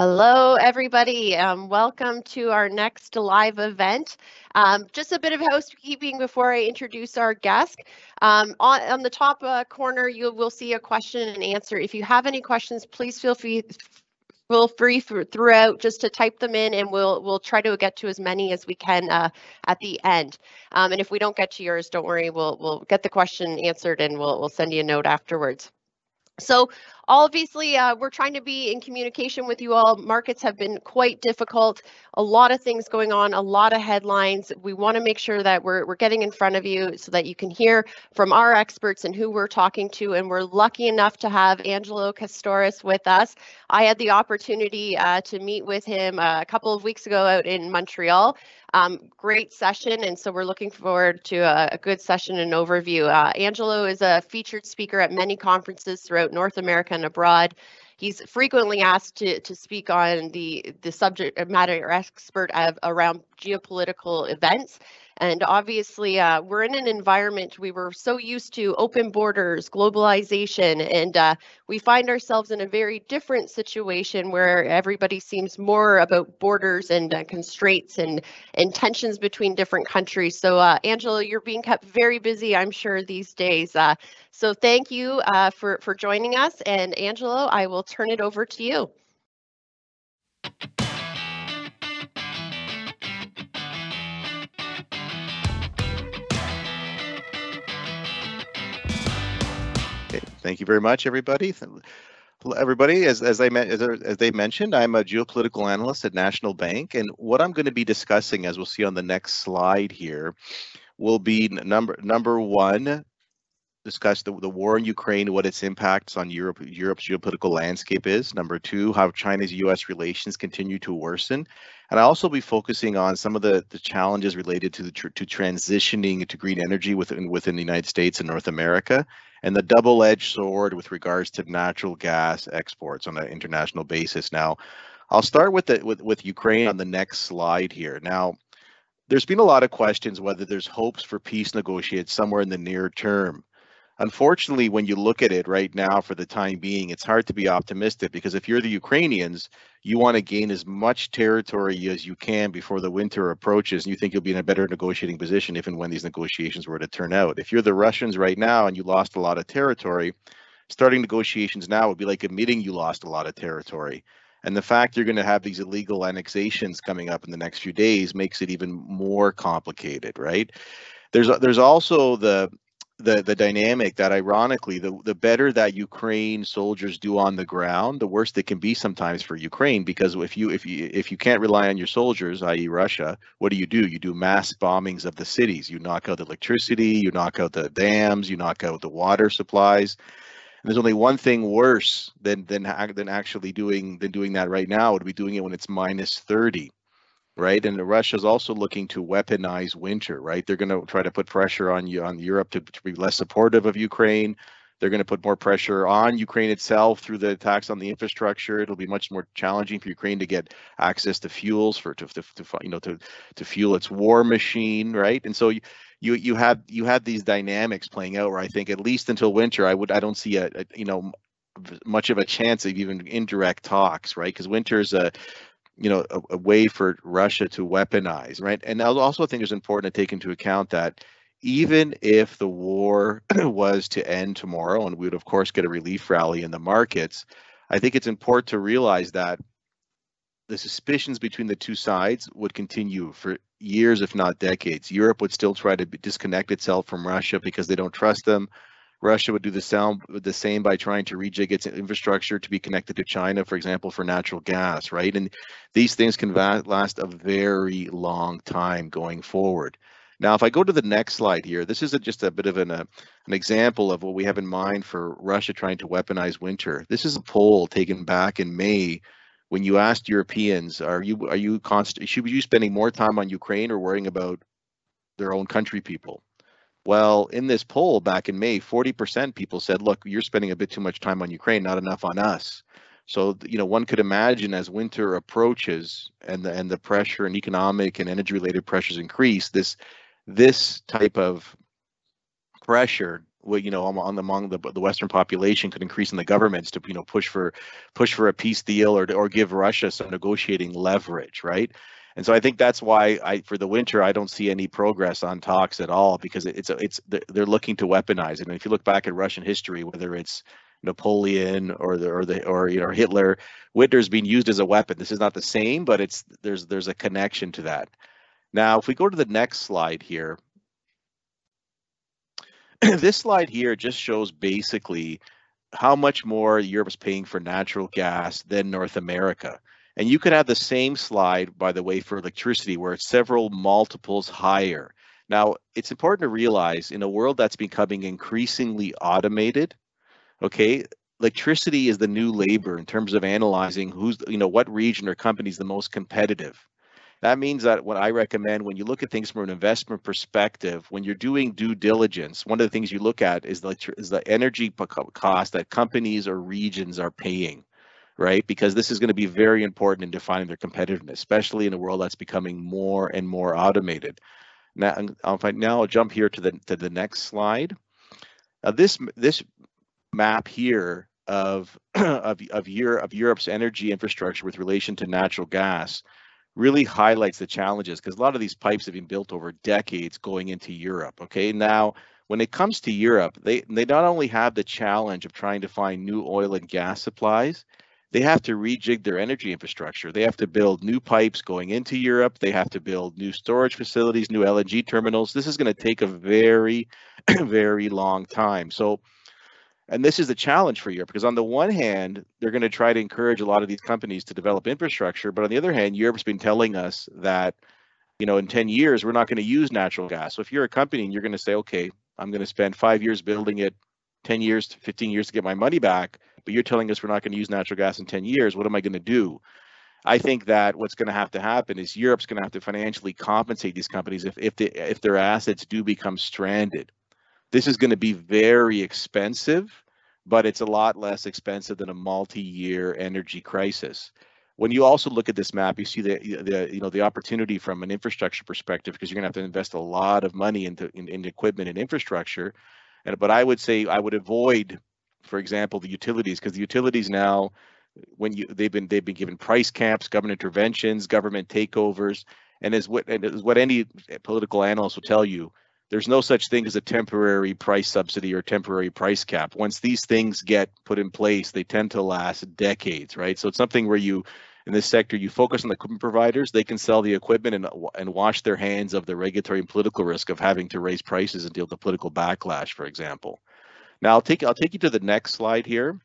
Hello, everybody. Um, welcome to our next live event. Um, just a bit of housekeeping before I introduce our guest. Um, on, on, the top uh, corner, you will see a question and answer. If you have any questions, please feel free feel free throughout just to type them in and we'll we'll try to get to as many as we can uh, at the end. Um, and if we don't get to yours, don't worry, we'll we'll get the question answered and we'll we'll send you a note afterwards. So obviously, uh, we're trying to be in communication with you all. Markets have been quite difficult. A lot of things going on, a lot of headlines. We want to make sure that we're, we're getting in front of you so that you can hear from our experts and who we're talking to. And we're lucky enough to have Angelo Katsoras with us. I had the opportunity uh, to meet with him uh, a couple of weeks ago out in Montreal. Um, great session, and so we're looking forward to a, a good session and overview. Uh, Angelo is a featured speaker at many conferences throughout North America and abroad. He's frequently asked to, to speak on the, the subject matter expert of, around geopolitical events and obviously, uh, we're in an environment we were so used to open borders, globalization, and uh, we find ourselves in a very different situation where everybody seems more about borders and uh, constraints and, and tensions between different countries. So, uh, Angelo, you're being kept very busy, I'm sure, these days. Uh, so, thank you uh, for, for joining us. And, Angelo, I will turn it over to you. Thank you very much, everybody. Everybody, as as as, as they mentioned, I'm a geopolitical analyst at National Bank, and what I'm going to be discussing, as we'll see on the next slide here, will be number number one, discuss the, the war in Ukraine, what its impacts on Europe, Europe's geopolitical landscape is. Number two, how China's U.S. relations continue to worsen. And I'll also be focusing on some of the, the challenges related to the tr to transitioning to green energy within within the United States and North America, and the double-edged sword with regards to natural gas exports on an international basis. Now, I'll start with the with, with Ukraine on the next slide here. Now, there's been a lot of questions whether there's hopes for peace negotiated somewhere in the near term unfortunately, when you look at it right now for the time being, it's hard to be optimistic because if you're the Ukrainians, you want to gain as much territory as you can before the winter approaches, and you think you'll be in a better negotiating position if and when these negotiations were to turn out. If you're the Russians right now and you lost a lot of territory, starting negotiations now would be like admitting you lost a lot of territory. And the fact you're going to have these illegal annexations coming up in the next few days makes it even more complicated, right? There's there's also the the the dynamic that ironically the the better that Ukraine soldiers do on the ground the worse it can be sometimes for Ukraine because if you if you if you can't rely on your soldiers i.e. Russia what do you do? You do mass bombings of the cities. You knock out the electricity you knock out the dams you knock out the water supplies. And there's only one thing worse than than than actually doing than doing that right now. Would be doing it when it's minus 30 right? And Russia is also looking to weaponize winter, right? They're going to try to put pressure on you on Europe to, to, be less supportive of Ukraine. They're going to put more pressure on Ukraine itself through the attacks on the infrastructure. It'll be much more challenging for Ukraine to get access to fuels for to, to, to you know to to fuel its war machine, right? And so you you you have you have these dynamics playing out where I think at least until winter, I would I don't see a, a you know much of a chance of even indirect talks, right? Because winter is a you know a, a, way for Russia to weaponize, right? And I also think it's important to take into account that even if the war was to end tomorrow, and we would of course get a relief rally in the markets, I think it's important to realize that the suspicions between the two sides would continue for years, if not decades. Europe would still try to disconnect itself from Russia because they don't trust them. Russia would do the same, the same by trying to rejig its infrastructure to be connected to China, for example, for natural gas, right? And these things can last a very long time going forward. Now, if I go to the next slide here, this is a, just a bit of an, uh, an example of what we have in mind for Russia trying to weaponize winter. This is a poll taken back in May when you asked Europeans, are you are you const- should you spending more time on Ukraine or worrying about their own country people? Well, in this poll back in May, 40% people said, look, you're spending a bit too much time on Ukraine, not enough on us. So, you know, one could imagine as winter approaches and the, and the pressure and economic and energy related pressures increase, this this type of pressure well, you know, on, among the the Western population could increase in the governments to you know push for push for a peace deal or or give Russia some negotiating leverage, right? And so I think that's why I for the winter I don't see any progress on talks at all because it's it's they're looking to weaponize it. And if you look back at Russian history, whether it's Napoleon or the or the or you know Hitler, winter's being used as a weapon. This is not the same, but it's there's there's a connection to that. Now, if we go to the next slide here, this slide here just shows basically how much more Europe is paying for natural gas than North America. And you could have the same slide, by the way, for electricity, where it's several multiples higher. Now, it's important to realize in a world that's becoming increasingly automated, okay, electricity is the new labor in terms of analyzing who's, you know, what region or company is the most competitive. That means that what I recommend when you look at things from an investment perspective, when you're doing due diligence, one of the things you look at is the, is the energy cost that companies or regions are paying, right? Because this is going to be very important in defining their competitiveness, especially in a world that's becoming more and more automated. Now, um, I'll, now I'll jump here to the to the next slide. Now this this map here of of of, Europe, of Europe's energy infrastructure with relation to natural gas really highlights the challenges because a lot of these pipes have been built over decades going into Europe. Okay, now when it comes to Europe, they they not only have the challenge of trying to find new oil and gas supplies, they have to rejig their energy infrastructure. They have to build new pipes going into Europe. They have to build new storage facilities, new LNG terminals. This is going to take a very, very long time. So and this is the challenge for Europe because on the one hand, they're going to try to encourage a lot of these companies to develop infrastructure, but on the other hand, Europe's been telling us that, you know, in 10 years we're not going to use natural gas. So if you're a company and you're going to say, okay, I'm going to spend five years building it, 10 years to 15 years to get my money back, but you're telling us we're not going to use natural gas in 10 years, what am I going to do? I think that what's going to have to happen is Europe's going to have to financially compensate these companies if if, they, if their assets do become stranded. This is going to be very expensive, but it's a lot less expensive than a multi-year energy crisis. When you also look at this map, you see the, the you know the opportunity from an infrastructure perspective because you're going to have to invest a lot of money into in, in equipment and infrastructure. And but I would say I would avoid, for example, the utilities because the utilities now when you they've been they've been given price caps, government interventions, government takeovers, and as what and as what any political analyst will tell you, there's no such thing as a temporary price subsidy or temporary price cap. Once these things get put in place, they tend to last decades, right? So it's something where you, in this sector, you focus on the equipment providers. They can sell the equipment and and wash their hands of the regulatory and political risk of having to raise prices and deal with the political backlash, for example. Now I'll take I'll take you to the next slide here.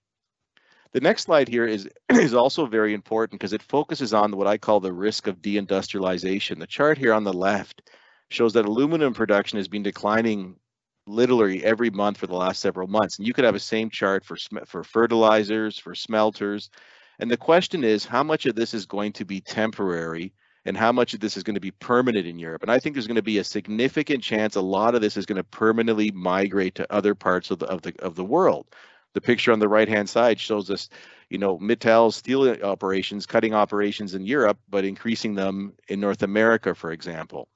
The next slide here is is also very important because it focuses on what I call the risk of deindustrialization. The chart here on the left shows that aluminum production has been declining literally every month for the last several months. And you could have a same chart for for fertilizers, for smelters. And the question is how much of this is going to be temporary and how much of this is going to be permanent in Europe. And I think there's going to be a significant chance a lot of this is going to permanently migrate to other parts of the of the of the world. The picture on the right hand side shows us, you know, Mittal's steel operations, cutting operations in Europe, but increasing them in North America, for example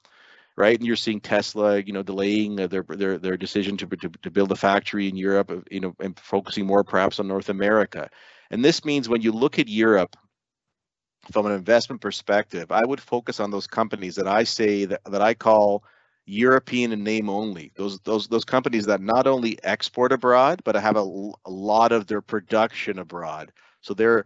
right? And you're seeing Tesla, you know, delaying their their their decision to to, to build a factory in Europe, uh, you know, and focusing more perhaps on North America. And this means when you look at Europe from an investment perspective, I would focus on those companies that I say that, that I call European in name only. Those those those companies that not only export abroad, but have a, a lot of their production abroad. So they're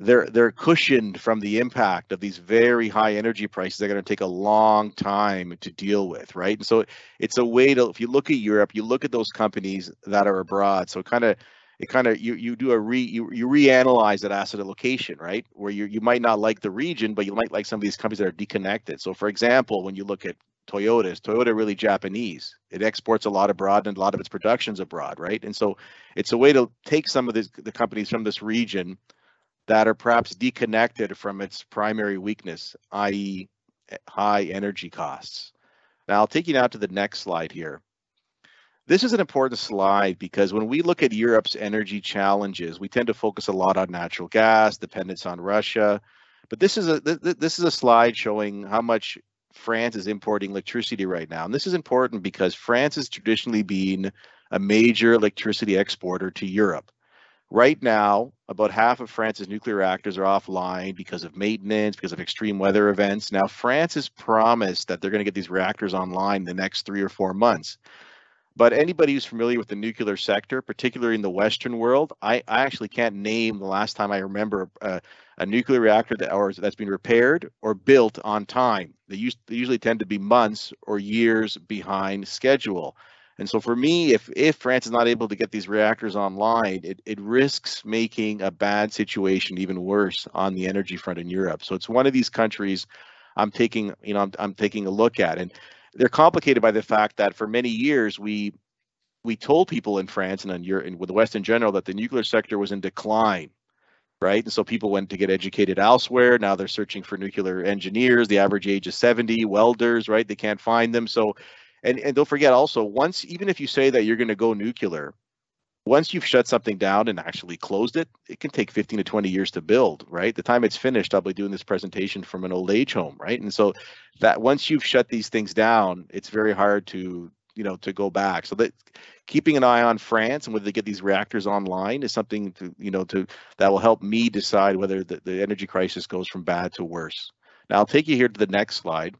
they're they're cushioned from the impact of these very high energy prices they're going to take a long time to deal with right and so it's a way to if you look at europe you look at those companies that are abroad so kind of it kind of you you do a re you, you reanalyze that asset allocation right where you you might not like the region but you might like some of these companies that are deconnected so for example when you look at Toyota is Toyota really Japanese. It exports a lot abroad and a lot of its production's abroad, right? And so it's a way to take some of this, the companies from this region that are perhaps deconnected from its primary weakness, i.e. high energy costs. Now I'll take you now to the next slide here. This is an important slide because when we look at Europe's energy challenges, we tend to focus a lot on natural gas, dependence on Russia. But this is a this is a slide showing how much France is importing electricity right now. And this is important because France has traditionally been a major electricity exporter to Europe. Right now, about half of France's nuclear reactors are offline because of maintenance, because of extreme weather events. Now, France has promised that they're going to get these reactors online in the next three or four months. But anybody who's familiar with the nuclear sector, particularly in the Western world, I, I actually can't name the last time I remember a, a nuclear reactor that or that's been repaired or built on time. They, used, they usually tend to be months or years behind schedule. And so for me, if if France is not able to get these reactors online, it, it risks making a bad situation even worse on the energy front in Europe. So it's one of these countries I'm taking, you know, I'm, I'm taking a look at. And they're complicated by the fact that for many years we we told people in France and in Europe and with the West in general that the nuclear sector was in decline right? And so people went to get educated elsewhere. Now they're searching for nuclear engineers. The average age is 70, welders, right? They can't find them. So and and don't forget also once even if you say that you're going to go nuclear once you've shut something down and actually closed it it can take 15 to 20 years to build right? The time it's finished i'll be doing this presentation from an old age home right? And so that once you've shut these things down it's very hard to you know to go back. So that keeping an eye on france and whether they get these reactors online is something to you know to that will help me decide whether the, the energy crisis goes from bad to worse. Now i'll take you here to the next slide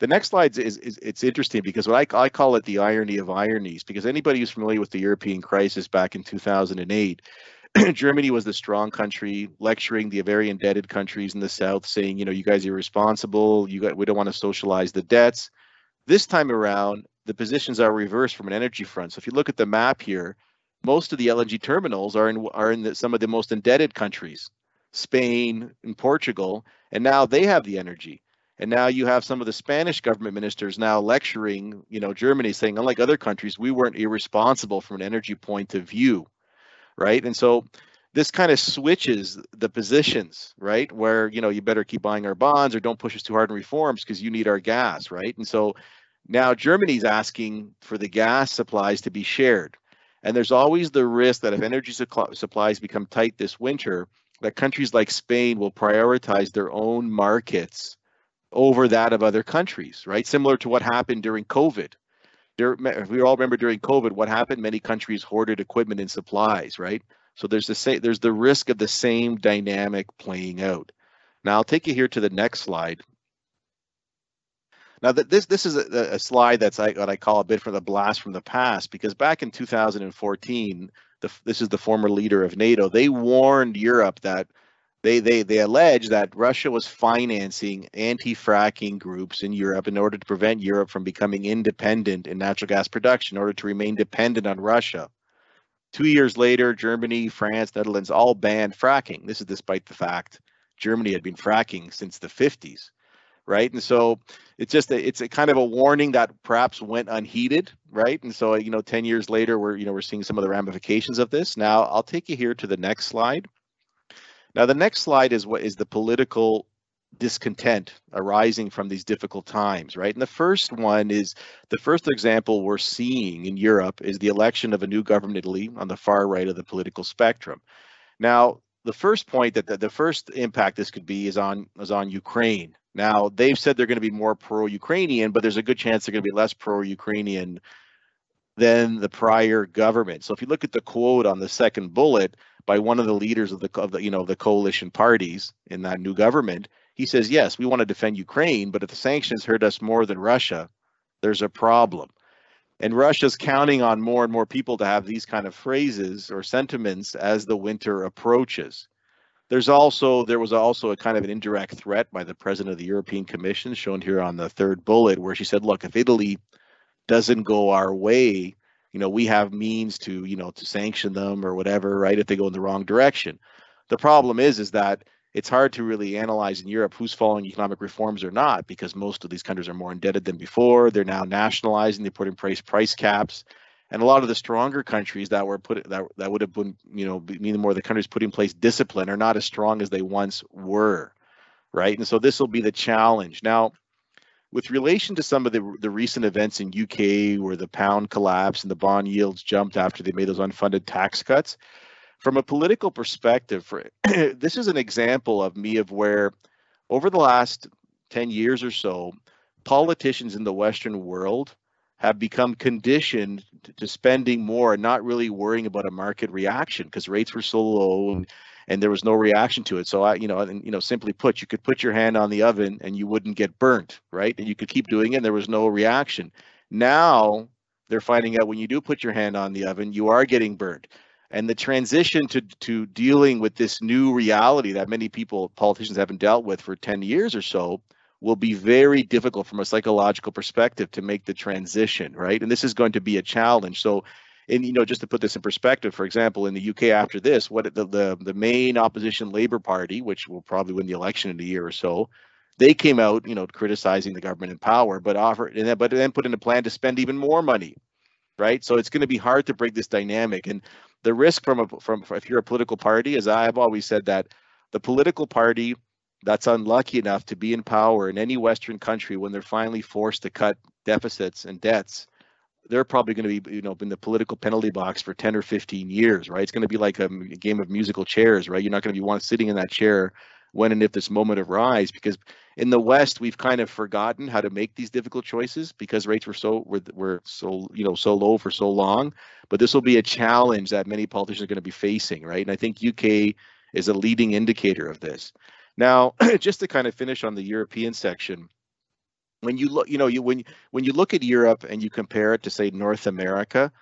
the next slide is, is it's interesting because what I, I call it the irony of ironies because anybody who's familiar with the European crisis back in 2008, Germany was the strong country lecturing the very indebted countries in the south saying, you know, you guys are irresponsible, you got, we don't want to socialize the debts. This time around, the positions are reversed from an energy front. So if you look at the map here, most of the LNG terminals are in are in the, some of the most indebted countries, Spain and Portugal, and now they have the energy. And now you have some of the Spanish government ministers now lecturing, you know, Germany saying, unlike other countries, we weren't irresponsible from an energy point of view, right? And so this kind of switches the positions, right? Where, you know, you better keep buying our bonds or don't push us too hard in reforms because you need our gas, right? And so now Germany's asking for the gas supplies to be shared. And there's always the risk that if energy supplies become tight this winter, that countries like Spain will prioritize their own markets over that of other countries, right? Similar to what happened during COVID. There, we all remember during COVID what happened. Many countries hoarded equipment and supplies, right? So there's the same, there's the risk of the same dynamic playing out. Now I'll take you here to the next slide. Now that this this is a, a slide that's I, what I call a bit from the blast from the past because back in 2014, the, this is the former leader of NATO. They warned Europe that they they they allege that Russia was financing anti-fracking groups in Europe in order to prevent Europe from becoming independent in natural gas production, in order to remain dependent on Russia. Two years later, Germany, France, Netherlands all banned fracking. This is despite the fact Germany had been fracking since the 50s, right? And so it's just a, it's a kind of a warning that perhaps went unheeded, right? And so you know, 10 years later, we're you know we're seeing some of the ramifications of this. Now I'll take you here to the next slide. Now, the next slide is what is the political discontent arising from these difficult times, right? And the first one is the first example we're seeing in Europe is the election of a new government in Italy on the far right of the political spectrum. Now, the first point that the, the first impact this could be is on is on Ukraine. Now, they've said they're going to be more pro-Ukrainian, but there's a good chance they're going to be less pro-Ukrainian than the prior government. So if you look at the quote on the second bullet, by one of the leaders of the, of the you know the coalition parties in that new government. He says, "Yes, we want to defend Ukraine, but if the sanctions hurt us more than Russia, there's a problem." And Russia's counting on more and more people to have these kind of phrases or sentiments as the winter approaches. There's also there was also a kind of an indirect threat by the president of the European Commission, shown here on the third bullet, where she said, "Look, if Italy doesn't go our way, you know we have means to you know to sanction them or whatever right if they go in the wrong direction the problem is is that it's hard to really analyze in Europe who's following economic reforms or not because most of these countries are more indebted than before. They're now nationalizing. They put in place price caps, and a lot of the stronger countries that were put that that would have been you know meaning more the countries put in place discipline are not as strong as they once were, right? And so this will be the challenge now with relation to some of the, the recent events in UK where the pound collapsed and the bond yields jumped after they made those unfunded tax cuts, from a political perspective, for, this is an example of me of where over the last 10 years or so, politicians in the Western world have become conditioned to spending more and not really worrying about a market reaction because rates were so low and and there was no reaction to it. So I, you know, and you know, simply put, you could put your hand on the oven and you wouldn't get burnt, right? And you could keep doing it. And there was no reaction. Now they're finding out when you do put your hand on the oven, you are getting burnt. And the transition to to dealing with this new reality that many people, politicians, haven't dealt with for 10 years or so, will be very difficult from a psychological perspective to make the transition, right? And this is going to be a challenge. So and you know just to put this in perspective for example in the uk after this what the, the the main opposition labor party which will probably win the election in a year or so they came out you know criticizing the government in power but offered and then but then put in a plan to spend even more money right? So it's going to be hard to break this dynamic. And the risk from a from if you're a political party as i've always said that the political party that's unlucky enough to be in power in any western country when they're finally forced to cut deficits and debts they're probably going to be, you know, in the political penalty box for 10 or 15 years, right? It's going to be like a, game of musical chairs, right? You're not going to be one sitting in that chair when and if this moment arrives, because in the West we've kind of forgotten how to make these difficult choices because rates were so were, were so you know so low for so long. But this will be a challenge that many politicians are going to be facing, right? And I think UK is a leading indicator of this. Now, just to kind of finish on the European section when you look, you know, you when when you look at Europe and you compare it to say North America,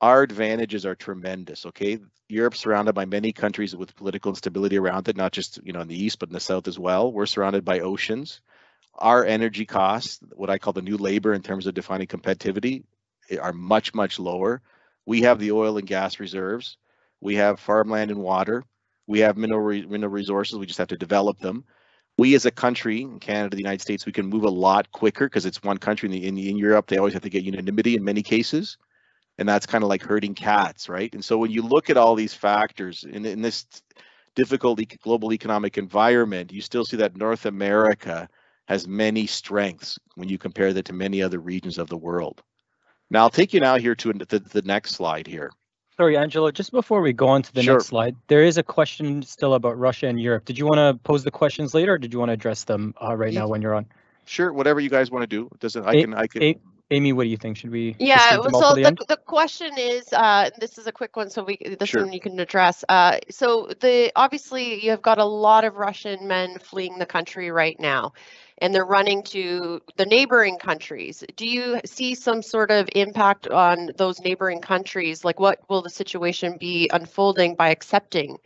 our advantages are tremendous. Okay, Europe's surrounded by many countries with political instability around it, not just you know in the east but in the south as well. We're surrounded by oceans. Our energy costs, what I call the new labor in terms of defining competitivity, eh, are much much lower. We have the oil and gas reserves. We have farmland and water. We have mineral mineral resources. We just have to develop them we as a country, in Canada, the United States, we can move a lot quicker because it's one country. In, the, in, in Europe, they always have to get unanimity in many cases, and that's kind of like herding cats, right? And so when you look at all these factors in, in this difficult global economic environment, you still see that North America has many strengths when you compare that to many other regions of the world. Now, I'll take you now here to the, the next slide here. Sorry, Angelo, just before we go on to the sure. next slide, there is a question still about Russia and Europe. Did you want to pose the questions later or did you want to address them uh, right now when you're on? Sure, whatever you guys want to do. Doesn't I can I can Amy, what do you think? Should we? Yeah. So the, the, the, question is, uh, this is a quick one, so we this sure. one you can address. Uh, so the obviously you have got a lot of Russian men fleeing the country right now and they're running to the neighboring countries. Do you see some sort of impact on those neighboring countries? Like, what will the situation be unfolding by accepting?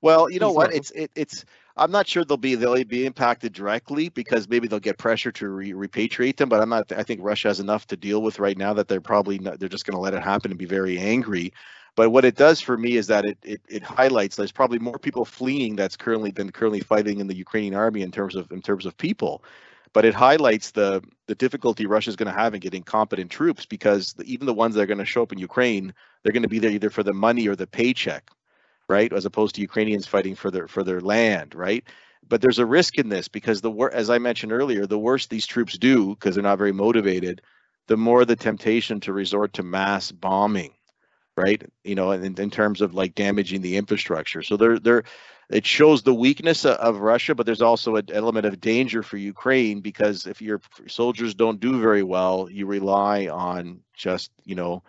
Well, you know what? It's it, it's. I'm not sure they'll be they'll be impacted directly because maybe they'll get pressure to re- repatriate them. But I'm not. I think Russia has enough to deal with right now that they're probably not, they're just going to let it happen and be very angry. But what it does for me is that it, it it highlights there's probably more people fleeing that's currently than currently fighting in the Ukrainian army in terms of in terms of people. But it highlights the the difficulty Russia's going to have in getting competent troops because the, even the ones that are going to show up in Ukraine, they're going to be there either for the money or the paycheck, right? As opposed to Ukrainians fighting for their for their land, right? But there's a risk in this because the as I mentioned earlier, the worse these troops do because they're not very motivated, the more the temptation to resort to mass bombing right? You know, in, in terms of like damaging the infrastructure. So there, there, it shows the weakness of Russia, but there's also an element of danger for Ukraine because if your soldiers don't do very well, you rely on just you know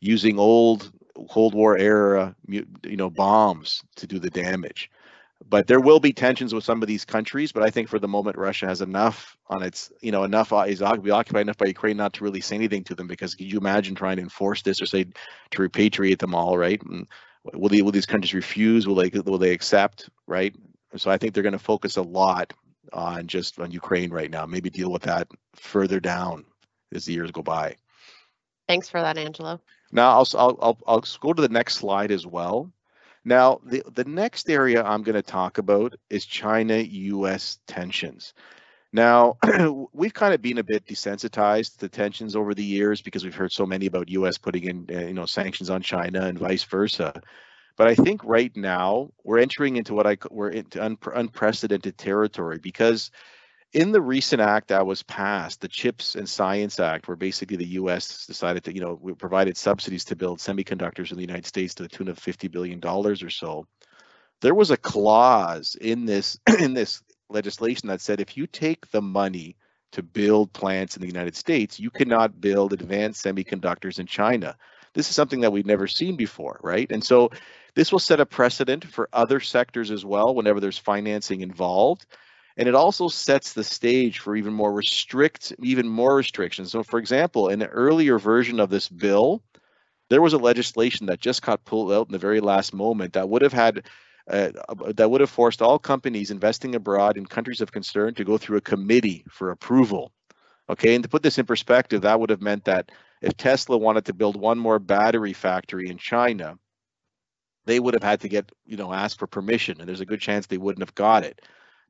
using old Cold War era you know bombs to do the damage but there will be tensions with some of these countries. But I think for the moment, Russia has enough on its, you know, enough uh, is be occupied enough by Ukraine not to really say anything to them. Because could you imagine trying to enforce this or say to repatriate them all, right? And will, they, will these countries refuse? Will they will they accept, right? So I think they're going to focus a lot on just on Ukraine right now. Maybe deal with that further down as the years go by. Thanks for that, Angelo. Now I'll I'll I'll, I'll go to the next slide as well. Now, the, the next area I'm going to talk about is China US tensions. Now, we've kind of been a bit desensitized to tensions over the years because we've heard so many about US putting in, uh, you know, sanctions on China and vice versa. But I think right now we're entering into what I we're into un, unprecedented territory because in the recent act that was passed, the Chips and Science Act, where basically the U.S. decided to, you know, we provided subsidies to build semiconductors in the United States to the tune of fifty billion dollars or so. There was a clause in this in this legislation that said if you take the money to build plants in the United States, you cannot build advanced semiconductors in China. This is something that we've never seen before, right? And so this will set a precedent for other sectors as well whenever there's financing involved. And it also sets the stage for even more restrict, even more restrictions. So for example, in an earlier version of this bill, there was a legislation that just got pulled out in the very last moment that would have had uh, that would have forced all companies investing abroad in countries of concern to go through a committee for approval. Okay, and to put this in perspective, that would have meant that if Tesla wanted to build one more battery factory in China, they would have had to get, you know, ask for permission, and there's a good chance they wouldn't have got it.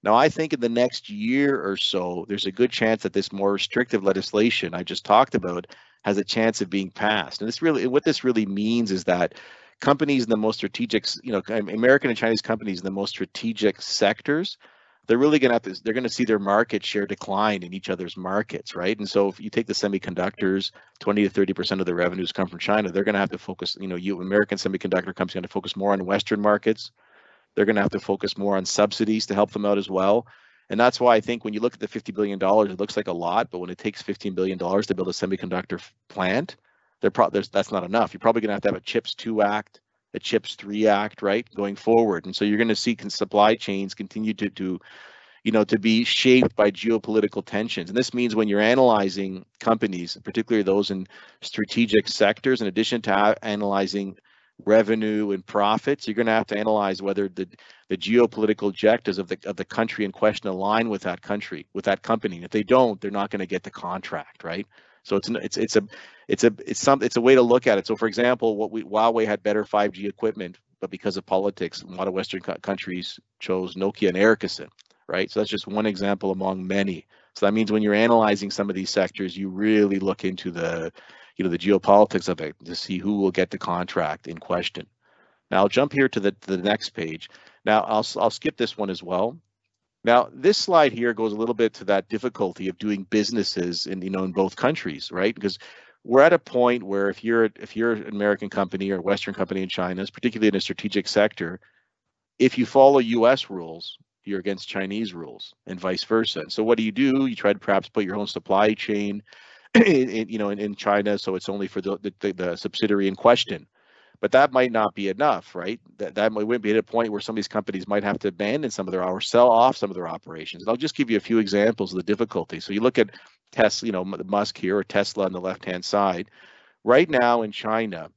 Now, I think in the next year or so, there's a good chance that this more restrictive legislation I just talked about has a chance of being passed. And this really, what this really means is that companies in the most strategic, you know, American and Chinese companies in the most strategic sectors, they're really going to have to, they're going to see their market share decline in each other's markets, right? And so if you take the semiconductors, 20 to 30% of the revenues come from China, they're going to have to focus, you know, you American semiconductor companies going to focus more on Western markets. They're going to have to focus more on subsidies to help them out as well. And that's why I think when you look at the $50 billion, it looks like a lot, but when it takes $15 billion to build a semiconductor plant, they're pro- that's not enough. You're probably going to have to have a CHIPS 2 Act, a CHIPS 3 Act, right, going forward. And so you're going to see supply chains continue to, to, you know, to be shaped by geopolitical tensions. And this means when you're analyzing companies, particularly those in strategic sectors, in addition to analyzing revenue and profits, you're going to have to analyze whether the, the geopolitical objectives of the of the country in question align with that country, with that company. And if they don't, they're not going to get the contract, right? So it's it's it's a it's a it's some it's a way to look at it. So for example, what we Huawei had better 5G equipment, but because of politics, a lot of Western countries chose Nokia and Ericsson, right? So that's just one example among many. So that means when you're analyzing some of these sectors, you really look into the you know the geopolitics of it to see who will get the contract in question. Now I'll jump here to the, the next page. Now I'll I'll skip this one as well. Now this slide here goes a little bit to that difficulty of doing businesses in you know in both countries, right? Because we're at a point where if you're if you're an American company or a Western company in China, particularly in a strategic sector, if you follow U.S. rules, you're against Chinese rules, and vice versa. So what do you do? You try to perhaps put your own supply chain in, in, you know, in, in China, so it's only for the, the, the subsidiary in question. But that might not be enough, right? That that might be at a point where some of these companies might have to abandon some of their or sell off some of their operations. And I'll just give you a few examples of the difficulty. So you look at Tesla, you know, Musk here or Tesla on the left-hand side. Right now in China,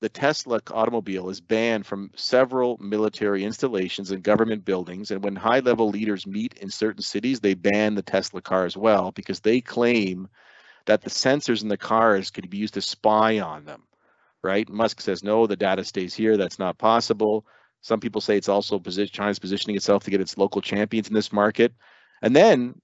the Tesla automobile is banned from several military installations and government buildings. And when high level leaders meet in certain cities, they ban the Tesla car as well because they claim that the sensors in the cars could be used to spy on them, right? Musk says, no, the data stays here. That's not possible. Some people say it's also position, China's positioning itself to get its local champions in this market. And then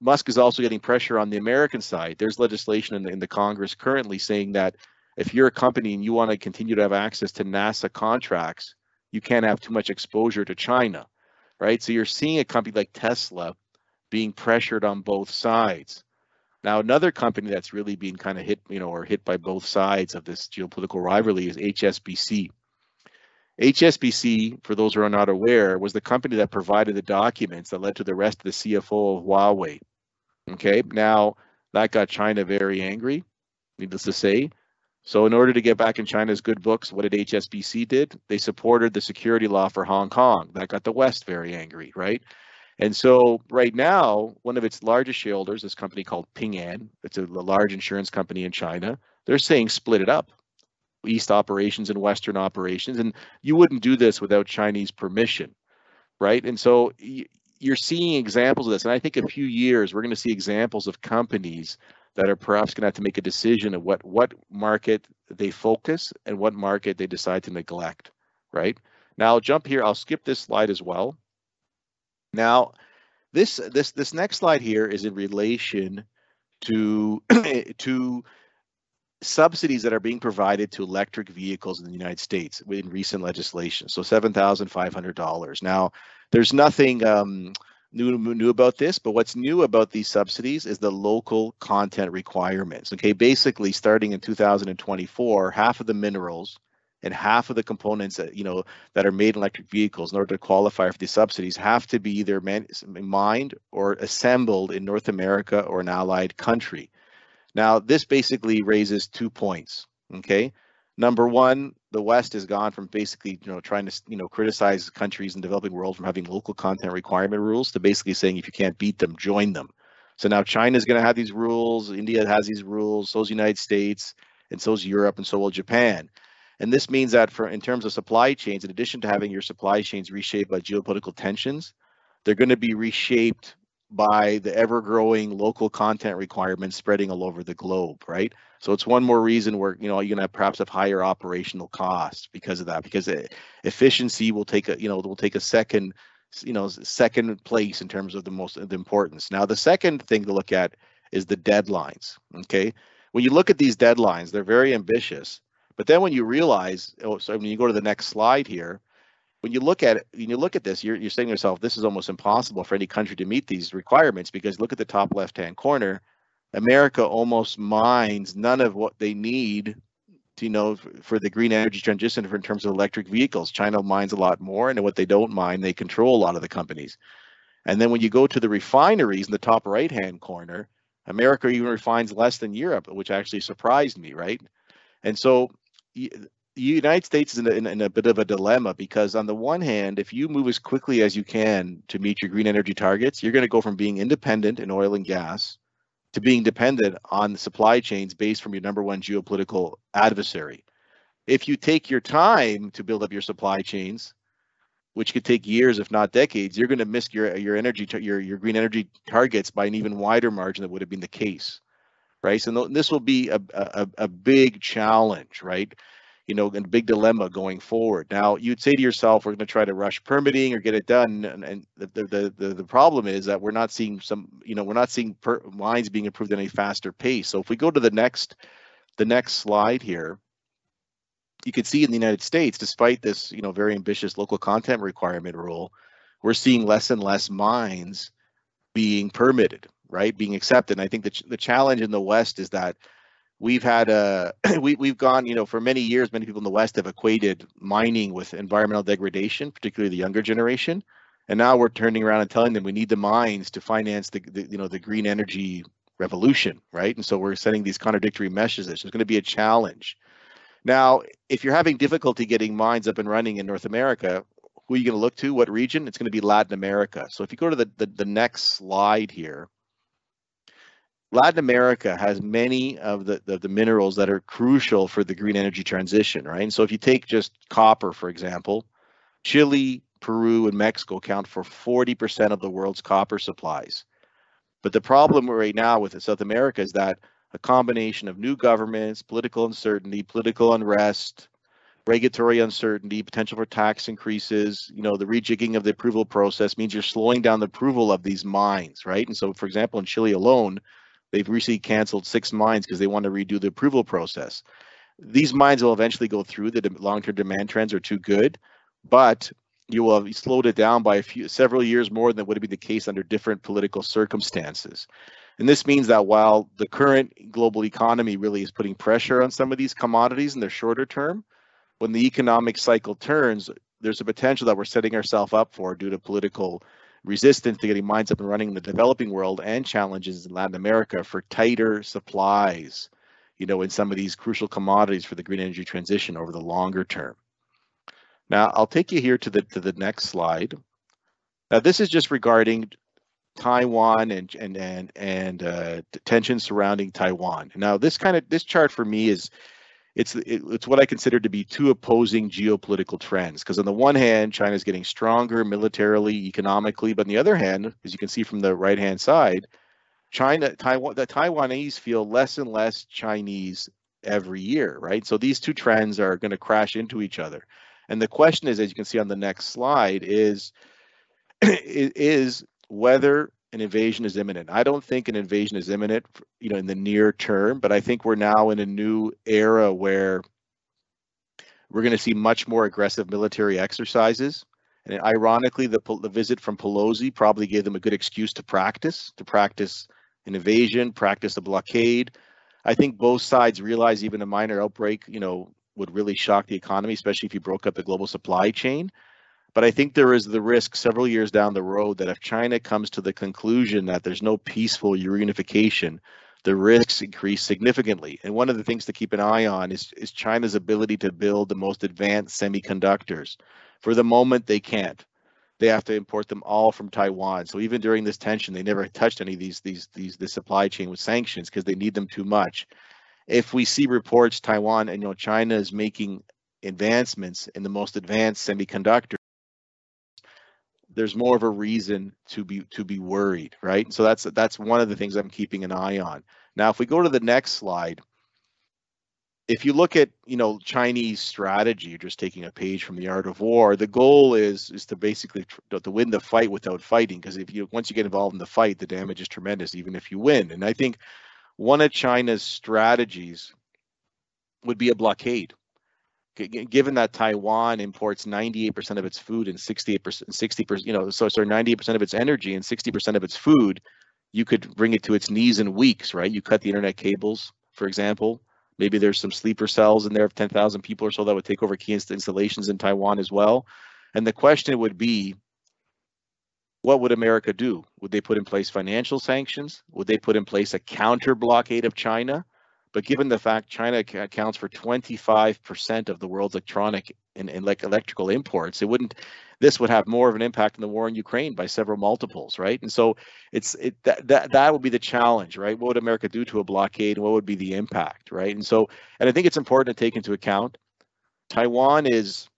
Musk is also getting pressure on the American side. There's legislation in the, in the Congress currently saying that if you're a company and you want to continue to have access to NASA contracts, you can't have too much exposure to China, right? So you're seeing a company like Tesla being pressured on both sides. Now, another company that's really been kind of hit, you know, or hit by both sides of this geopolitical rivalry is HSBC. HSBC, for those who are not aware, was the company that provided the documents that led to the rest of the CFO of Huawei. Okay, now that got China very angry, needless to say. So in order to get back in China's good books, what did HSBC did? They supported the security law for Hong Kong. That got the West very angry, right? And so right now, one of its largest shareholders, this company called Ping An, it's a large insurance company in China, they're saying split it up. East operations and Western operations. And you wouldn't do this without Chinese permission, right? And so you're seeing examples of this. And I think a few years, we're going to see examples of companies that are perhaps going to have to make a decision of what, what market they focus and what market they decide to neglect, right? Now I'll jump here. I'll skip this slide as well. Now, this this this next slide here is in relation to to subsidies that are being provided to electric vehicles in the United States in recent legislation. So seven thousand five hundred dollars. Now, there's nothing um, new new about this, but what's new about these subsidies is the local content requirements. Okay, basically starting in 2024, half of the minerals and half of the components that you know that are made in electric vehicles in order to qualify for these subsidies have to be either man- mined or assembled in North America or an allied country. Now, this basically raises two points. Okay, number one, the West has gone from basically you know trying to you know criticize countries in the developing world from having local content requirement rules to basically saying if you can't beat them, join them. So now China is going to have these rules, India has these rules, so is the United States, and so is Europe, and so will Japan. And this means that for in terms of supply chains, in addition to having your supply chains reshaped by geopolitical tensions, they're going to be reshaped by the ever-growing local content requirements spreading all over the globe, right? So it's one more reason where you know you're going to have perhaps have higher operational costs because of that, because efficiency will take a you know will take a second you know second place in terms of the most the importance. Now the second thing to look at is the deadlines. Okay, when you look at these deadlines, they're very ambitious, but then when you realize, oh, so when you go to the next slide here, when you look at it, when you look at this, you're, you're saying to yourself, this is almost impossible for any country to meet these requirements because look at the top left-hand corner, America almost mines none of what they need to, you know, for the green energy transition for in terms of electric vehicles. China mines a lot more, and what they don't mine, they control a lot of the companies. And then when you go to the refineries in the top right-hand corner, America even refines less than Europe, which actually surprised me, right? And so the United States is in a, in, in a, bit of a dilemma because, on the one hand, if you move as quickly as you can to meet your green energy targets, you're going to go from being independent in oil and gas to being dependent on the supply chains based from your number one geopolitical adversary. If you take your time to build up your supply chains, which could take years, if not decades, you're going to miss your your energy your your green energy targets by an even wider margin than would have been the case, right? So this will be a a, a big challenge, right? you know, a big dilemma going forward. Now, you'd say to yourself, we're going to try to rush permitting or get it done, and, and the, the, the the problem is that we're not seeing some, you know, we're not seeing per, lines being approved at any faster pace. So if we go to the next, the next slide here, you can see in the United States, despite this, you know, very ambitious local content requirement rule, we're seeing less and less mines being permitted, right, being accepted. And I think the the challenge in the West is that we've had a we, we've gone you know for many years many people in the west have equated mining with environmental degradation particularly the younger generation. And now we're turning around and telling them we need the mines to finance the, the you know the green energy revolution right? And so we're sending these contradictory messages. It's going to be a challenge. Now if you're having difficulty getting mines up and running in north america who are you going to look to? What region? It's going to be latin america. So if you go to the, the, the next slide here Latin America has many of the, the, the, minerals that are crucial for the green energy transition, right? And so if you take just copper, for example, Chile, Peru, and Mexico account for 40% of the world's copper supplies. But the problem right now with South America is that a combination of new governments, political uncertainty, political unrest, regulatory uncertainty, potential for tax increases, you know, the rejigging of the approval process means you're slowing down the approval of these mines, right? And so, for example, in Chile alone, They've recently canceled six mines because they want to redo the approval process. These mines will eventually go through. The long-term demand trends are too good, but you will have slowed it down by a few several years more than would be the case under different political circumstances. And this means that while the current global economy really is putting pressure on some of these commodities in the shorter term, when the economic cycle turns, there's a potential that we're setting ourselves up for due to political resistance to getting mines up and running in the developing world and challenges in Latin America for tighter supplies, you know, in some of these crucial commodities for the green energy transition over the longer term. Now, I'll take you here to the to the next slide. Now, this is just regarding Taiwan and and and and uh, tensions surrounding Taiwan. Now, this kind of this chart for me is it's it, it's what I consider to be two opposing geopolitical trends. Because on the one hand, China is getting stronger militarily, economically, but on the other hand, as you can see from the right hand side, China, Taiwan, the Taiwanese feel less and less Chinese every year, right? So these two trends are going to crash into each other. And the question is, as you can see on the next slide, is is whether an invasion is imminent. I don't think an invasion is imminent, you know, in the near term, but I think we're now in a new era where we're going to see much more aggressive military exercises. And ironically, the, the visit from Pelosi probably gave them a good excuse to practice, to practice an invasion, practice a blockade. I think both sides realize even a minor outbreak, you know, would really shock the economy, especially if you broke up the global supply chain. But I think there is the risk several years down the road that if China comes to the conclusion that there's no peaceful reunification, the risks increase significantly. And one of the things to keep an eye on is, is China's ability to build the most advanced semiconductors. For the moment, they can't. They have to import them all from Taiwan. So even during this tension, they never touched any of these these these the supply chain with sanctions because they need them too much. If we see reports Taiwan and you know China is making advancements in the most advanced semiconductors there's more of a reason to be to be worried, right? So that's that's one of the things I'm keeping an eye on. Now, if we go to the next slide, if you look at you know Chinese strategy, just taking a page from the Art of War. The goal is is to basically to win the fight without fighting, because if you once you get involved in the fight, the damage is tremendous, even if you win. And I think one of China's strategies would be a blockade given that Taiwan imports 98% of its food and 68%, 60%, you know, so sorry, 98% of its energy and 60% of its food, you could bring it to its knees in weeks, right? You cut the internet cables, for example. Maybe there's some sleeper cells in there of 10,000 people or so that would take over key installations in Taiwan as well. And the question would be, what would America do? Would they put in place financial sanctions? Would they put in place a counter blockade of China? But given the fact China accounts for 25% of the world's electronic and, and like electrical imports, it wouldn't. This would have more of an impact in the war in Ukraine by several multiples, right? And so it's it that that that would be the challenge, right? What would America do to a blockade? What would be the impact, right? And so, and I think it's important to take into account. Taiwan is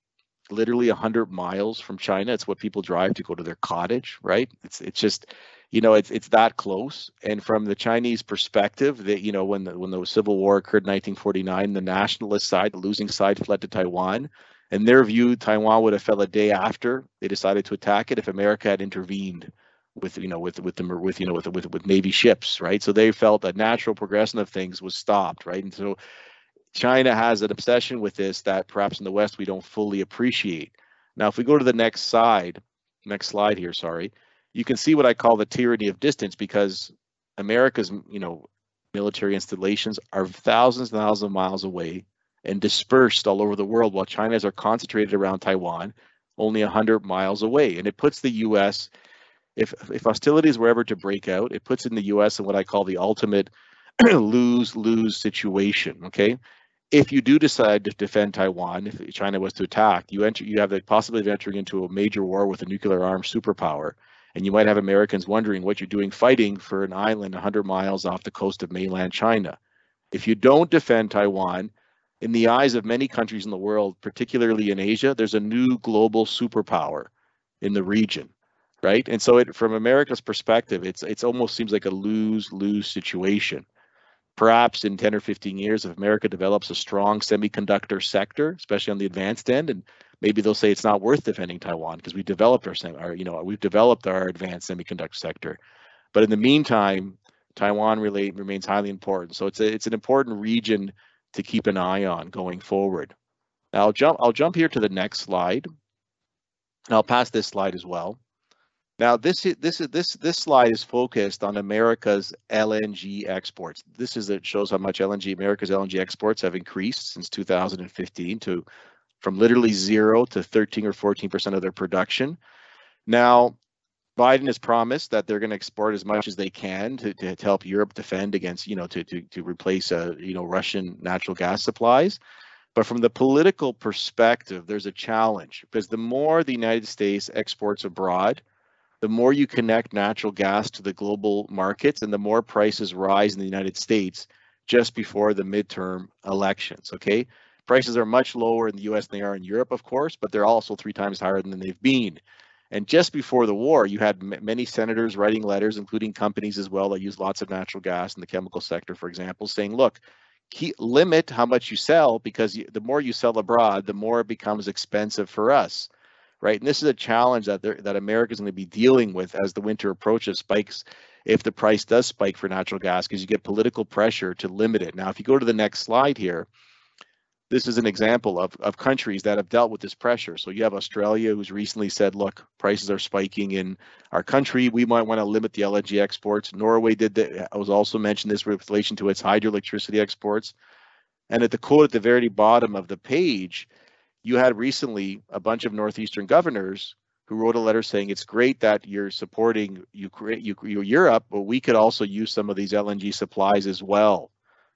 literally 100 miles from China. It's what people drive to go to their cottage, right? It's it's just you know it's it's that close. And from the chinese perspective that you know when the when the civil war occurred in 1949 the nationalist side the losing side fled to taiwan. And their view taiwan would have fell a day after they decided to attack it if america had intervened with you know with with the with you know with with with navy ships right? So they felt that natural progression of things was stopped right? And so china has an obsession with this that perhaps in the west we don't fully appreciate. Now if we go to the next side next slide here sorry you can see what I call the tyranny of distance because America's, you know, military installations are thousands and thousands of miles away and dispersed all over the world while China's are concentrated around Taiwan, only 100 miles away. And it puts the U.S., if, if hostilities were ever to break out, it puts in the U.S. in what I call the ultimate lose-lose situation, okay? If you do decide to defend Taiwan, if China was to attack, you enter, you have the possibility of entering into a major war with a nuclear armed superpower and you might have Americans wondering what you're doing fighting for an island 100 miles off the coast of mainland China. If you don't defend Taiwan, in the eyes of many countries in the world, particularly in Asia, there's a new global superpower in the region, right? And so, it, from America's perspective, it's it's almost seems like a lose-lose situation. Perhaps in 10 or 15 years, if America develops a strong semiconductor sector, especially on the advanced end, and maybe they'll say it's not worth defending Taiwan because we developed our, our, you know, we've developed our advanced semiconductor sector. But in the meantime, Taiwan remains highly important. So it's a, it's an important region to keep an eye on going forward. Now I'll jump I'll jump here to the next slide. And I'll pass this slide as well. Now this this is this this slide is focused on America's LNG exports. This is it shows how much LNG America's LNG exports have increased since 2015 to from literally zero to 13 or 14% of their production. Now, Biden has promised that they're going to export as much as they can to, to, to, help Europe defend against, you know, to to to replace, uh, you know, Russian natural gas supplies. But from the political perspective, there's a challenge because the more the United States exports abroad, the more you connect natural gas to the global markets, and the more prices rise in the United States just before the midterm elections. Okay, Prices are much lower in the US than they are in Europe, of course, but they're also three times higher than they've been. And just before the war, you had many senators writing letters, including companies as well that use lots of natural gas in the chemical sector, for example, saying, look, keep, limit how much you sell because you, the more you sell abroad, the more it becomes expensive for us, right? And this is a challenge that that America is going to be dealing with as the winter approaches. Spikes if the price does spike for natural gas because you get political pressure to limit it. Now, if you go to the next slide here, this is an example of, of countries that have dealt with this pressure. So you have Australia who's recently said, look, prices are spiking in our country. We might want to limit the LNG exports. Norway did that. I was also mentioned this with relation to its hydroelectricity exports. And at the quote at the very bottom of the page, you had recently a bunch of northeastern governors who wrote a letter saying it's great that you're supporting Ukraine, Europe, but we could also use some of these LNG supplies as well,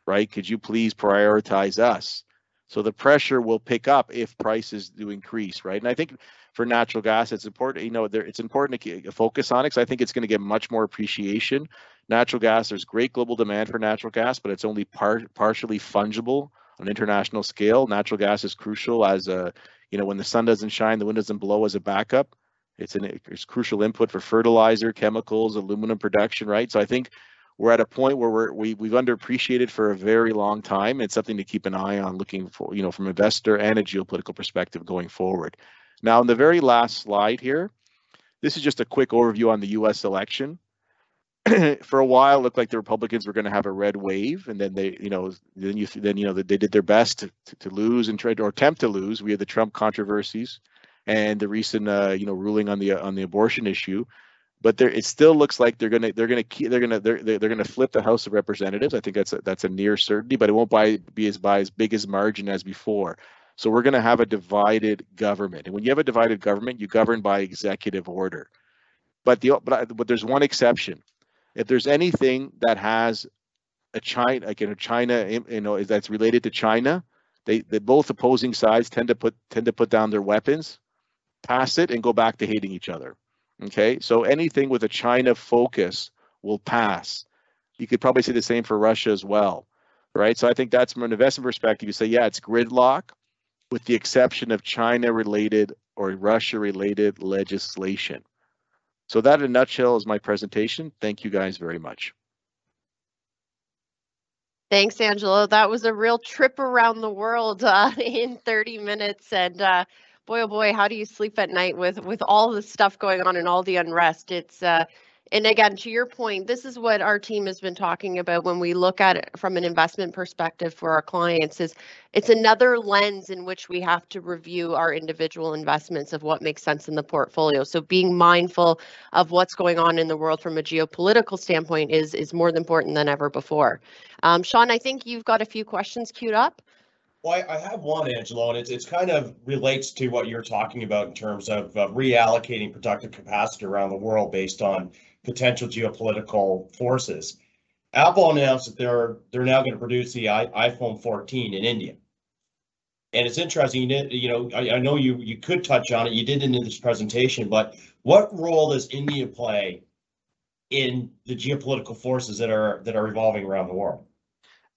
right? Could you please prioritize us? So the pressure will pick up if prices do increase, right? And I think for natural gas, it's important, you know, there, it's important to focus on it because I think it's going to get much more appreciation. Natural gas, there's great global demand for natural gas, but it's only par- partially fungible on an international scale. Natural gas is crucial as a, you know, when the sun doesn't shine, the wind doesn't blow as a backup. It's an it's crucial input for fertilizer, chemicals, aluminum production, right? So I think we're at a point where we're we, we've underappreciated for a very long time. It's something to keep an eye on, looking for you know from investor and a geopolitical perspective going forward. Now, in the very last slide here, this is just a quick overview on the U.S. election. for a while, it looked like the Republicans were going to have a red wave, and then they, you know, then you then you know they did their best to, to, to lose and try to or attempt to lose. We had the Trump controversies and the recent uh, you know ruling on the on the abortion issue but there it still looks like they're gonna they're gonna keep they're gonna they're, they're gonna flip the House of Representatives. I think that's a, that's a near certainty, but it won't be as by as big as margin as before. So we're gonna have a divided government, and when you have a divided government, you govern by executive order. But the but, but there's one exception. If there's anything that has a China like in China you know that's related to China, they they both opposing sides tend to put tend to put down their weapons pass it and go back to hating each other. Okay, so anything with a China focus will pass. You could probably say the same for Russia as well, right? So I think that's from an investment perspective. You say, yeah, it's gridlock, with the exception of China-related or Russia-related legislation. So that, in a nutshell, is my presentation. Thank you guys very much. Thanks, Angelo. That was a real trip around the world uh, in 30 minutes, and uh, boy oh boy how do you sleep at night with with all the stuff going on and all the unrest? It's uh and again to your point this is what our team has been talking about when we look at it from an investment perspective for our clients is it's another lens in which we have to review our individual investments of what makes sense in the portfolio. So being mindful of what's going on in the world from a geopolitical standpoint is is more important than ever before. Um, sean i think you've got a few questions queued up well, I, have one, Angelo, and it's it's kind of relates to what you're talking about in terms of uh, reallocating productive capacity around the world based on potential geopolitical forces. Apple announced that they're they're now going to produce the I, iPhone 14 in India, and it's interesting. You, know, I, I know you you could touch on it. You did in this presentation, but what role does India play in the geopolitical forces that are that are evolving around the world?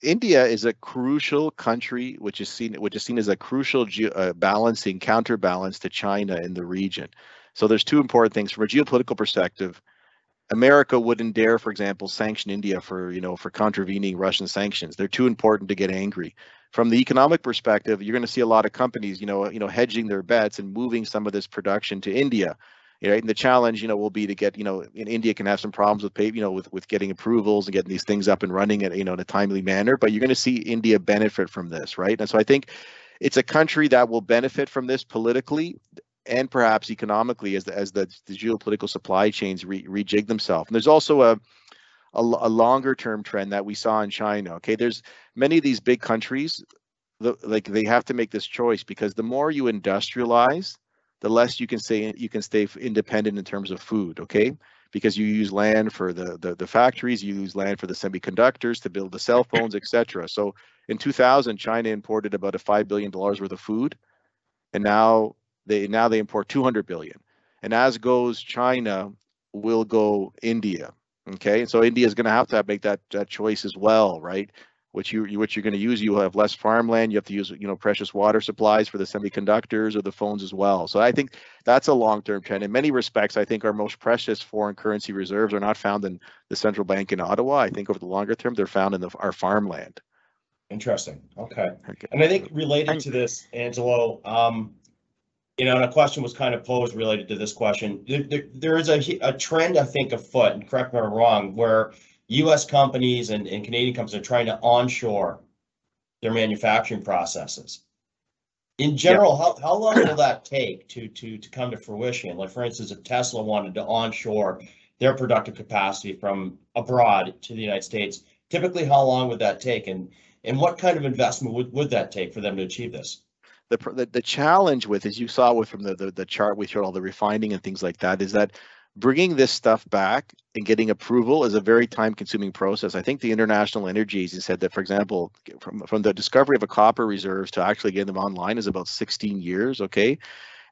India is a crucial country, which is seen which is seen as a crucial ge- uh, balancing counterbalance to China in the region. So there's two important things from a geopolitical perspective. America wouldn't dare, for example, sanction India for you know for contravening Russian sanctions. They're too important to get angry. From the economic perspective, you're going to see a lot of companies, you know, you know, hedging their bets and moving some of this production to India right? And the challenge, you know, will be to get, you know, in India can have some problems with pay, you know, with with getting approvals and getting these things up and running at, you know, in a timely manner. But you're going to see India benefit from this, right? And so I think it's a country that will benefit from this politically and perhaps economically as the as the, the geopolitical supply chains re, rejig themselves. And there's also a a, a longer term trend that we saw in China. Okay, there's many of these big countries, the, like they have to make this choice because the more you industrialize, the less you can say you can stay independent in terms of food. Okay, because you use land for the the, the factories, you use land for the semiconductors to build the cell phones, etc. So in 2000, China imported about a five billion dollars worth of food, and now they now they import 200 billion. And as goes China, will go India. Okay, and so India is going to have to make that that choice as well, right? Which you which you're going to use you will have less farmland you have to use you know precious water supplies for the semiconductors or the phones as well. So i think that's a long-term trend. In many respects i think our most precious foreign currency reserves are not found in the central bank in ottawa. I think over the longer term they're found in the, our farmland. Interesting. Okay. okay. And i think related to this angelo um, you know, and a question was kind of posed related to this question. There, there, there is a, a trend, I think, afoot, and correct me if I'm wrong, where US companies and, and Canadian companies are trying to onshore their manufacturing processes. In general, how, how long will that take to, to, to come to fruition? Like, for instance, if Tesla wanted to onshore their productive capacity from abroad to the United States, typically how long would that take? And And what kind of investment would, would that take for them to achieve this? The, the, the challenge with, as you saw with from the, the, the chart we showed all the refining and things like that, is that bringing this stuff back and getting approval is a very time consuming process. I think the International Energy Agency said that, for example, from, from the discovery of a copper reserves to actually getting them online is about 16 years. Okay.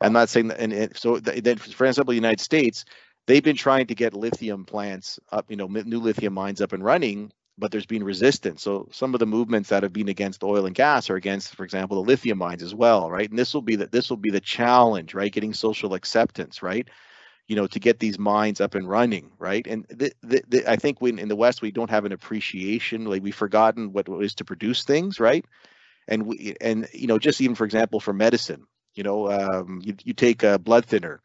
I'm not saying that, and, and so then, for example, the United States, they've been trying to get lithium plants up, you know, new lithium mines up and running, but there's been resistance. So some of the movements that have been against oil and gas are against, for example, the lithium mines as well, right? And this will be that this will be the challenge, right? Getting social acceptance, right? You know, to get these mines up and running, right? And th- th- th- I think when in the West we don't have an appreciation, like we've forgotten what it is to produce things, right? And we and you know, just even for example, for medicine, you know, um, you you take a blood thinner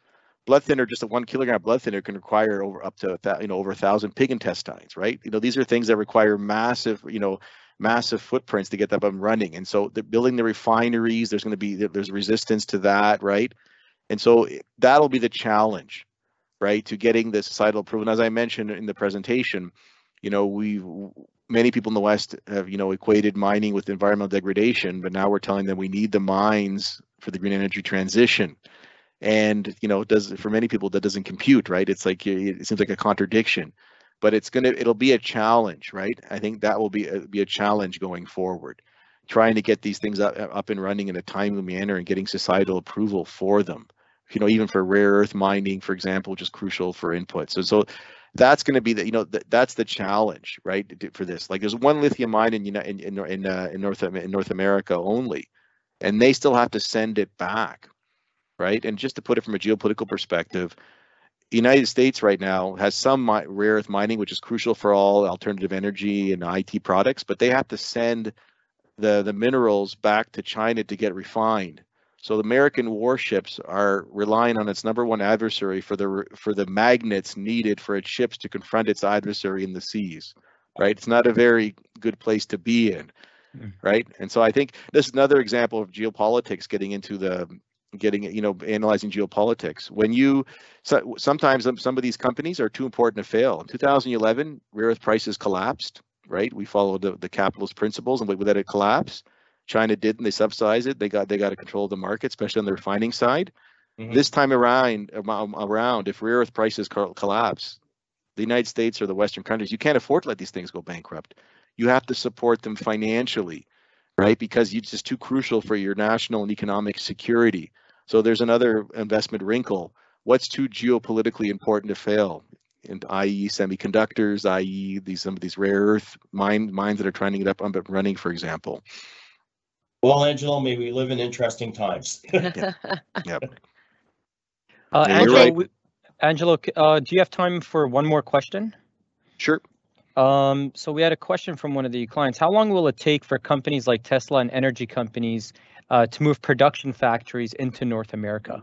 blood thinner, just a one kilogram blood thinner can require over up to you know over a thousand pig intestines, right? You know these are things that require massive you know massive footprints to get them up and running, and so the building the refineries, there's going to be there's resistance to that, right? And so that'll be the challenge, right, to getting the societal approval. And as I mentioned in the presentation, you know we many people in the West have you know equated mining with environmental degradation, but now we're telling them we need the mines for the green energy transition. And you know does for many people that doesn't compute right? It's like it seems like a contradiction. But it's gonna it'll be a challenge right? I think that will be a, be a challenge going forward trying to get these things up, up and running in a timely manner and getting societal approval for them you know even for rare earth mining for example which is crucial for input so so that's going to be the you know th- that's the challenge right for this like there's one lithium mine in in in, in, uh, in north in north america only and they still have to send it back right? And just to put it from a geopolitical perspective, United States right now has some rare earth mining, which is crucial for all alternative energy and IT products, but they have to send the, the minerals back to China to get refined. So the American warships are relying on its number one adversary for the for the magnets needed for its ships to confront its adversary in the seas. Right? It's not a very good place to be in. Mm. Right? And so I think this is another example of geopolitics getting into the getting you know analyzing geopolitics when you so, sometimes some of these companies are too important to fail in 2011 rare earth prices collapsed right we followed the, the capitalist principles and that it collapsed china did and they subsidized it they got they got to control the market especially on the refining side mm-hmm. this time around around if rare earth prices collapse the united states or the western countries you can't afford to let these things go bankrupt you have to support them financially right? Because it's just too crucial for your national and economic security. So there's another investment wrinkle. What's too geopolitically important to fail? And i.e. semiconductors, i.e. these some of these rare earth mine mines that are trying to get up and running, for example. Well, Angelo, may we live in interesting times. yep. yep. Uh, yeah, Angelo, right. we, Angelo uh, do you have time for one more question? Sure. Um, so we had a question from one of the clients. How long will it take for companies like Tesla and energy companies uh, to move production factories into North America?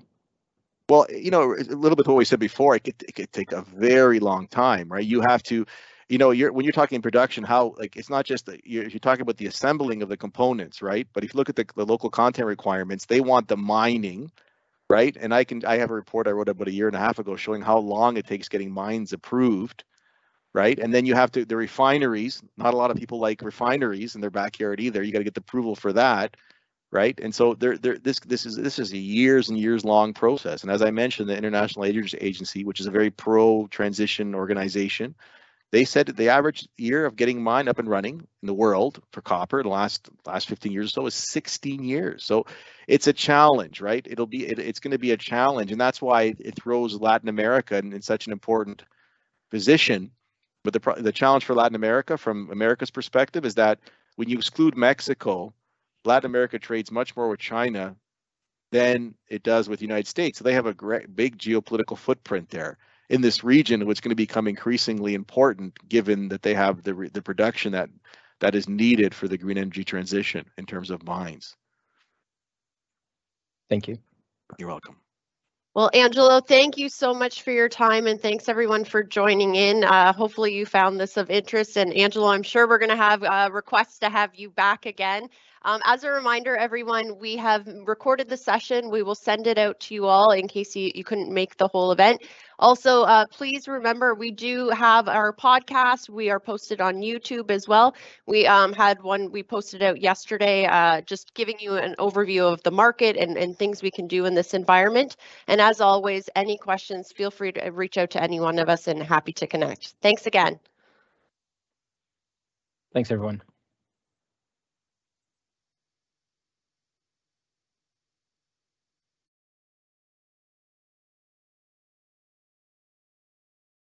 Well, you know, a little bit what we said before, it could, it could take a very long time, right? You have to, you know, you're when you're talking production, how like it's not just that you're, you're talking about the assembling of the components, right? But if you look at the, the local content requirements, they want the mining, right? And I can I have a report I wrote about a year and a half ago showing how long it takes getting mines approved right? And then you have to the refineries. Not a lot of people like refineries in their backyard either. You got to get the approval for that, right? And so there, there, this this is this is a years and years long process. And as I mentioned, the International Energy Agency, which is a very pro transition organization, they said the average year of getting mine up and running in the world for copper in the last last 15 years or so is 16 years. So it's a challenge, right? It'll be it, it's going to be a challenge, and that's why it throws Latin America in, in such an important position but the, the challenge for Latin America, from America's perspective, is that when you exclude Mexico, Latin America trades much more with China than it does with the United States. So they have a great, big geopolitical footprint there in this region, which is going to become increasingly important given that they have the the production that that is needed for the green energy transition in terms of mines. Thank you. You're welcome. Well, Angelo, thank you so much for your time and thanks everyone for joining in. Uh, hopefully you found this of interest and Angelo, I'm sure we're going to have uh, requests to have you back again. Um, as a reminder, everyone, we have recorded the session. We will send it out to you all in case you, you couldn't make the whole event. Also, uh, please remember we do have our podcast. We are posted on YouTube as well. We um, had one we posted out yesterday, uh, just giving you an overview of the market and, and things we can do in this environment. And as always, any questions, feel free to reach out to any one of us and happy to connect. Thanks again. Thanks, everyone.